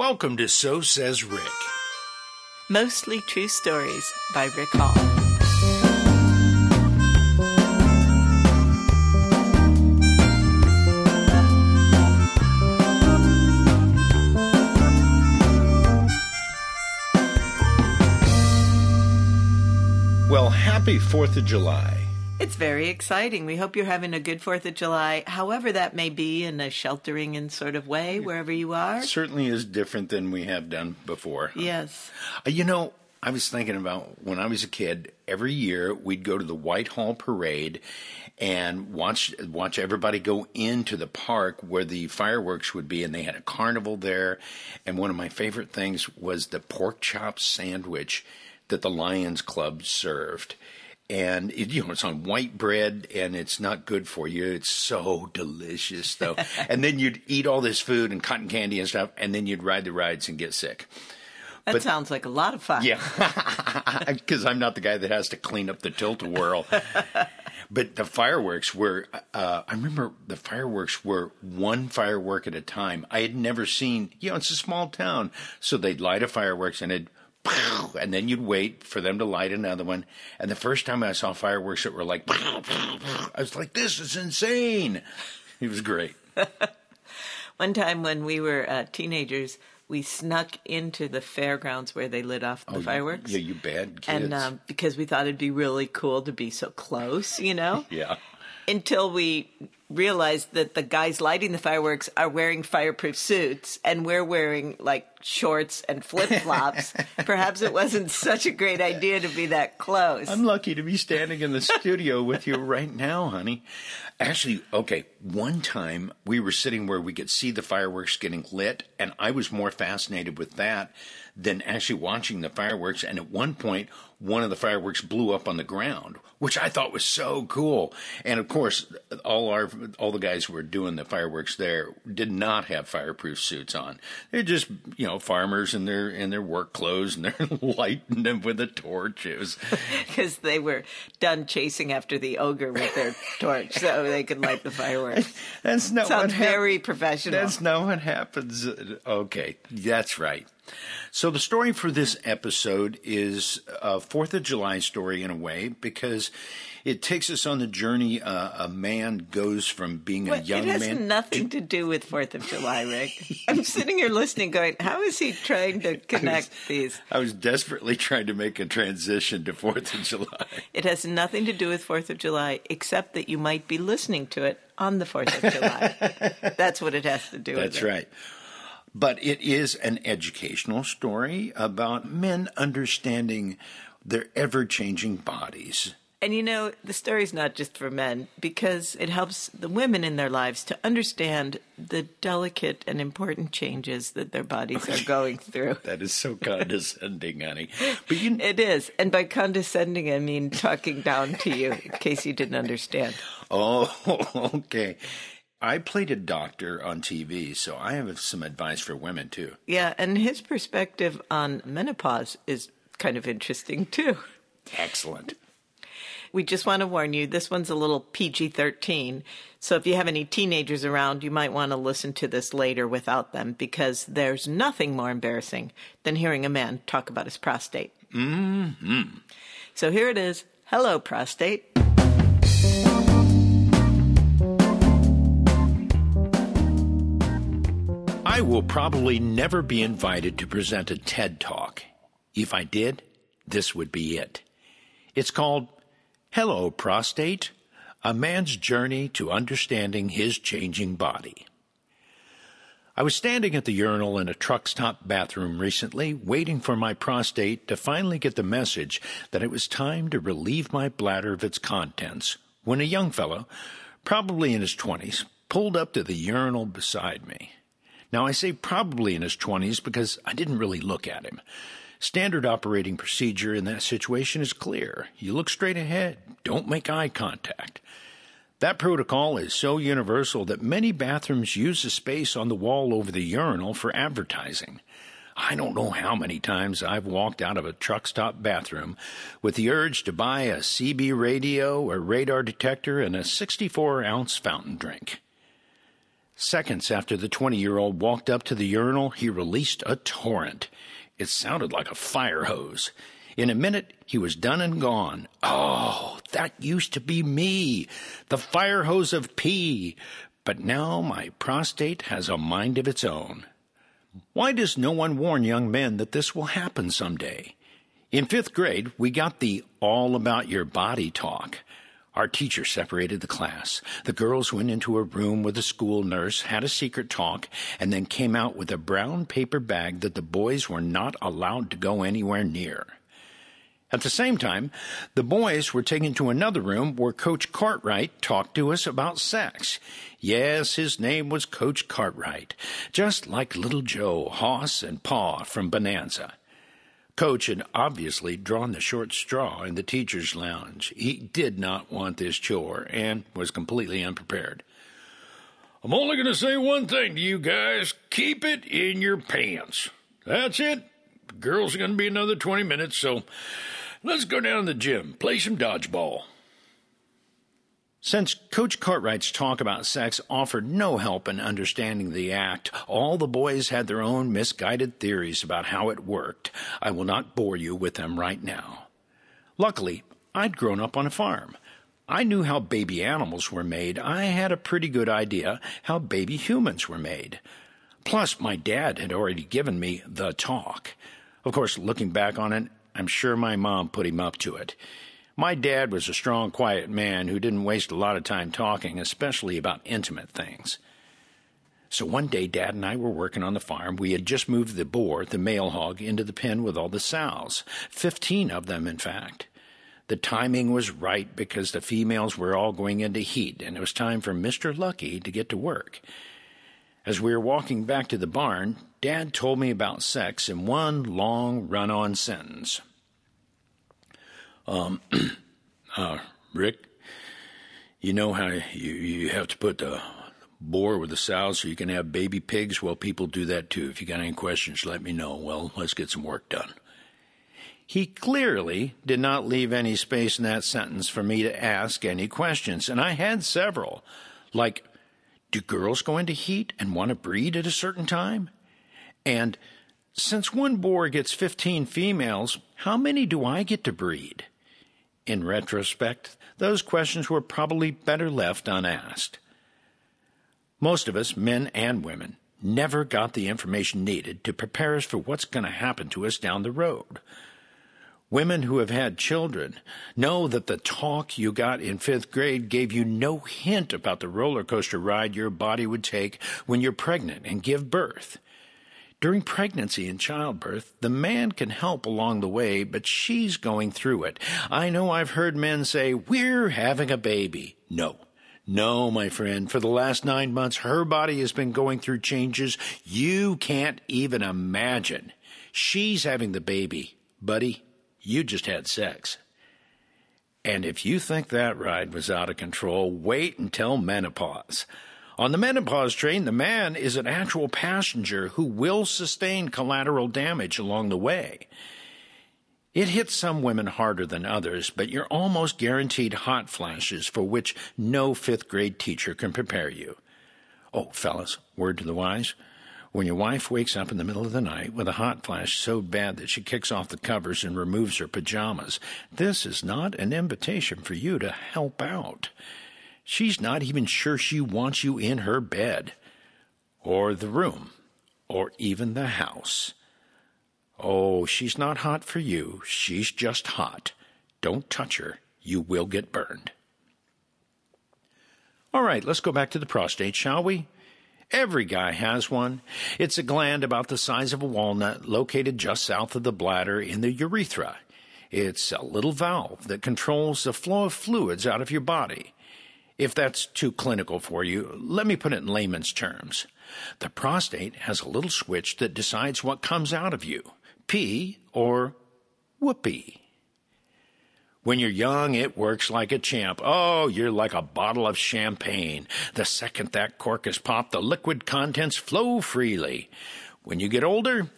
Welcome to So Says Rick. Mostly True Stories by Rick Hall. Well, happy 4th of July. It's very exciting. We hope you're having a good 4th of July, however that may be in a sheltering in sort of way, wherever you are. Certainly is different than we have done before. Yes. Uh, You know, I was thinking about when I was a kid, every year we'd go to the Whitehall Parade and watch watch everybody go into the park where the fireworks would be and they had a carnival there and one of my favorite things was the pork chop sandwich that the Lions Club served. And it, you know it's on white bread, and it's not good for you. It's so delicious, though. and then you'd eat all this food and cotton candy and stuff, and then you'd ride the rides and get sick. That But- sounds like a lot of fun. Yeah, because I'm not the guy that has to clean up the tilt a whirl. but the fireworks were, uh, I remember the fireworks were one firework at a time. I had never seen, you know, it's a small town, so they'd light a fireworks and it'd, and then you'd wait for them to light another one. And the first time I saw fireworks that were like, I was like, this is insane. It was great. One time when we were uh, teenagers, we snuck into the fairgrounds where they lit off the fireworks. Oh, Yeah, you bad kids. And um, because we thought it'd be really cool to be so close, you know? yeah. until we realized that the guys lighting the fireworks are wearing fireproof suits and we're wearing like shorts and flip flops. Perhaps it wasn't such a great idea to be that close. I'm lucky to be standing in the studio with you right now, honey. Actually, okay, one time we were sitting where we could see the fireworks getting lit, and I was more fascinated with that than actually watching the fireworks. And at one point, one of the fireworks blew up on the ground, which I thought was so cool. And of course, all our all the guys who were doing the fireworks there did not have fireproof suits on. They're just you know farmers in their in their work clothes, and they're lighting them with a torch. It was because they were done chasing after the ogre with their torch so they could light the fireworks. That's not Sounds what hap- very professional. That's not what happens. Okay, that's right. So the story for this episode is a Fourth of July story in a way because it takes us on the journey uh, a man goes from being a But young it has man. nothing to do with Fourth of July, Rick. I'm sitting here listening, going, "How is he trying to connect these?" I was desperately trying to make a transition to Fourth of July. It has nothing to do with Fourth of July, except that you might be listening to it on the Fourth of July. That's what it has to do with That's it. But it is an educational story about men understanding their ever changing bodies. And you know, the story's not just for men because it helps the women in their lives to understand the delicate and important changes that their bodies are going through. That is so condescending, honey. But you, It is. And by condescending, I mean talking down to you in case you didn't understand. oh, okay. I played a doctor on TV, so I have some advice for women too. Yeah, and his perspective on menopause is kind of interesting too. Excellent. We just want to warn you this one's a little PG 13. So if you have any teenagers around, you might want to listen to this later without them because there's nothing more embarrassing than hearing a man talk about his prostate. Mm-hmm. So here it is Hello, prostate. I will probably never be invited to present a TED Talk. If I did, this would be it. It's called Hello, Prostate A Man's Journey to Understanding His Changing Body. I was standing at the urinal in a truck stop bathroom recently, waiting for my prostate to finally get the message that it was time to relieve my bladder of its contents, when a young fellow, probably in his twenties, pulled up to the urinal beside me. Now, I say probably in his 20s because I didn't really look at him. Standard operating procedure in that situation is clear. You look straight ahead, don't make eye contact. That protocol is so universal that many bathrooms use the space on the wall over the urinal for advertising. I don't know how many times I've walked out of a truck stop bathroom with the urge to buy a CB radio, a radar detector, and a 64 ounce fountain drink. Seconds after the 20 year old walked up to the urinal, he released a torrent. It sounded like a fire hose. In a minute, he was done and gone. Oh, that used to be me, the fire hose of pee. But now my prostate has a mind of its own. Why does no one warn young men that this will happen someday? In fifth grade, we got the all about your body talk. Our teacher separated the class. The girls went into a room with a school nurse, had a secret talk, and then came out with a brown paper bag that the boys were not allowed to go anywhere near. At the same time, the boys were taken to another room where Coach Cartwright talked to us about sex. Yes, his name was Coach Cartwright, just like little Joe, Hoss, and Pa from Bonanza. Coach had obviously drawn the short straw in the teacher's lounge. He did not want this chore and was completely unprepared. I'm only going to say one thing to you guys keep it in your pants. That's it. The girls are going to be another 20 minutes, so let's go down to the gym, play some dodgeball. Since Coach Cartwright's talk about sex offered no help in understanding the act, all the boys had their own misguided theories about how it worked. I will not bore you with them right now. Luckily, I'd grown up on a farm. I knew how baby animals were made. I had a pretty good idea how baby humans were made. Plus, my dad had already given me the talk. Of course, looking back on it, I'm sure my mom put him up to it. My dad was a strong, quiet man who didn't waste a lot of time talking, especially about intimate things. So one day, Dad and I were working on the farm. We had just moved the boar, the male hog, into the pen with all the sows. Fifteen of them, in fact. The timing was right because the females were all going into heat, and it was time for Mr. Lucky to get to work. As we were walking back to the barn, Dad told me about sex in one long run on sentence. Um, uh, Rick, you know how you, you have to put the boar with the sow so you can have baby pigs? Well, people do that too. If you got any questions, let me know. Well, let's get some work done. He clearly did not leave any space in that sentence for me to ask any questions, and I had several. Like, do girls go into heat and want to breed at a certain time? And since one boar gets 15 females, how many do I get to breed? In retrospect, those questions were probably better left unasked. Most of us, men and women, never got the information needed to prepare us for what's going to happen to us down the road. Women who have had children know that the talk you got in fifth grade gave you no hint about the roller coaster ride your body would take when you're pregnant and give birth. During pregnancy and childbirth, the man can help along the way, but she's going through it. I know I've heard men say, We're having a baby. No. No, my friend, for the last nine months, her body has been going through changes you can't even imagine. She's having the baby. Buddy, you just had sex. And if you think that ride was out of control, wait until menopause. On the menopause train, the man is an actual passenger who will sustain collateral damage along the way. It hits some women harder than others, but you're almost guaranteed hot flashes for which no fifth grade teacher can prepare you. Oh, fellas, word to the wise. When your wife wakes up in the middle of the night with a hot flash so bad that she kicks off the covers and removes her pajamas, this is not an invitation for you to help out. She's not even sure she wants you in her bed, or the room, or even the house. Oh, she's not hot for you. She's just hot. Don't touch her. You will get burned. All right, let's go back to the prostate, shall we? Every guy has one. It's a gland about the size of a walnut located just south of the bladder in the urethra. It's a little valve that controls the flow of fluids out of your body. If that's too clinical for you, let me put it in layman's terms. The prostate has a little switch that decides what comes out of you pee or whoopee. When you're young, it works like a champ. Oh, you're like a bottle of champagne. The second that cork is popped, the liquid contents flow freely. When you get older,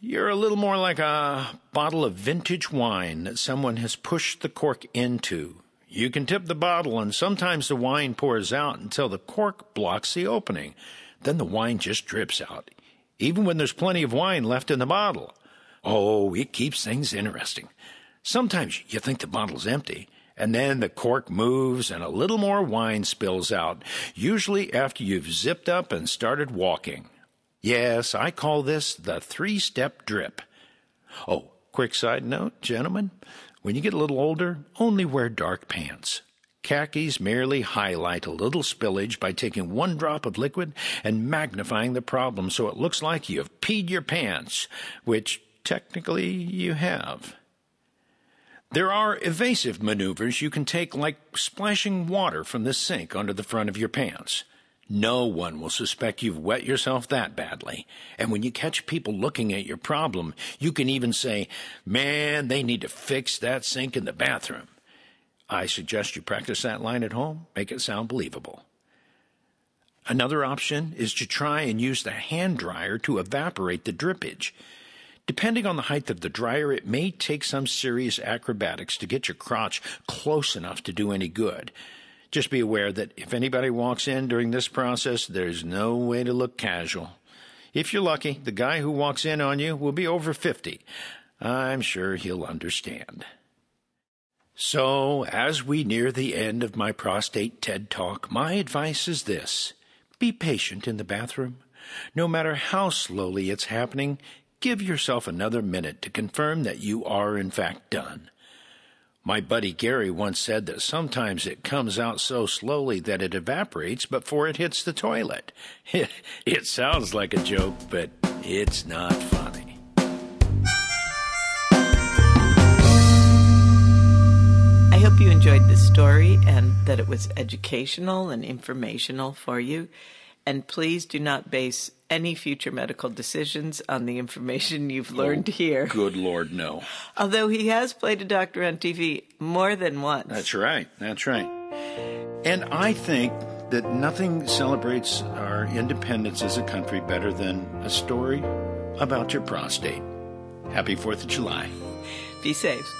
you're a little more like a bottle of vintage wine that someone has pushed the cork into. You can tip the bottle, and sometimes the wine pours out until the cork blocks the opening. Then the wine just drips out, even when there's plenty of wine left in the bottle. Oh, it keeps things interesting. Sometimes you think the bottle's empty, and then the cork moves and a little more wine spills out, usually after you've zipped up and started walking. Yes, I call this the three step drip. Oh, quick side note, gentlemen. When you get a little older, only wear dark pants. Khakis merely highlight a little spillage by taking one drop of liquid and magnifying the problem so it looks like you've peed your pants, which technically you have. There are evasive maneuvers you can take, like splashing water from the sink onto the front of your pants. No one will suspect you've wet yourself that badly. And when you catch people looking at your problem, you can even say, Man, they need to fix that sink in the bathroom. I suggest you practice that line at home, make it sound believable. Another option is to try and use the hand dryer to evaporate the drippage. Depending on the height of the dryer, it may take some serious acrobatics to get your crotch close enough to do any good. Just be aware that if anybody walks in during this process, there's no way to look casual. If you're lucky, the guy who walks in on you will be over 50. I'm sure he'll understand. So, as we near the end of my prostate TED Talk, my advice is this be patient in the bathroom. No matter how slowly it's happening, give yourself another minute to confirm that you are in fact done. My buddy Gary once said that sometimes it comes out so slowly that it evaporates before it hits the toilet. It, sounds like a joke, but it's not funny. I hope you enjoyed this story and that it was educational and informational for you. And please do not base any future medical decisions on the information you've oh, learned oh, here. Good Lord, no. Although he has played a doctor on TV more than once. That's right. That's right. And I think that nothing celebrates our independence as a country better than a story about your prostate. Happy 4th of July. Be safe.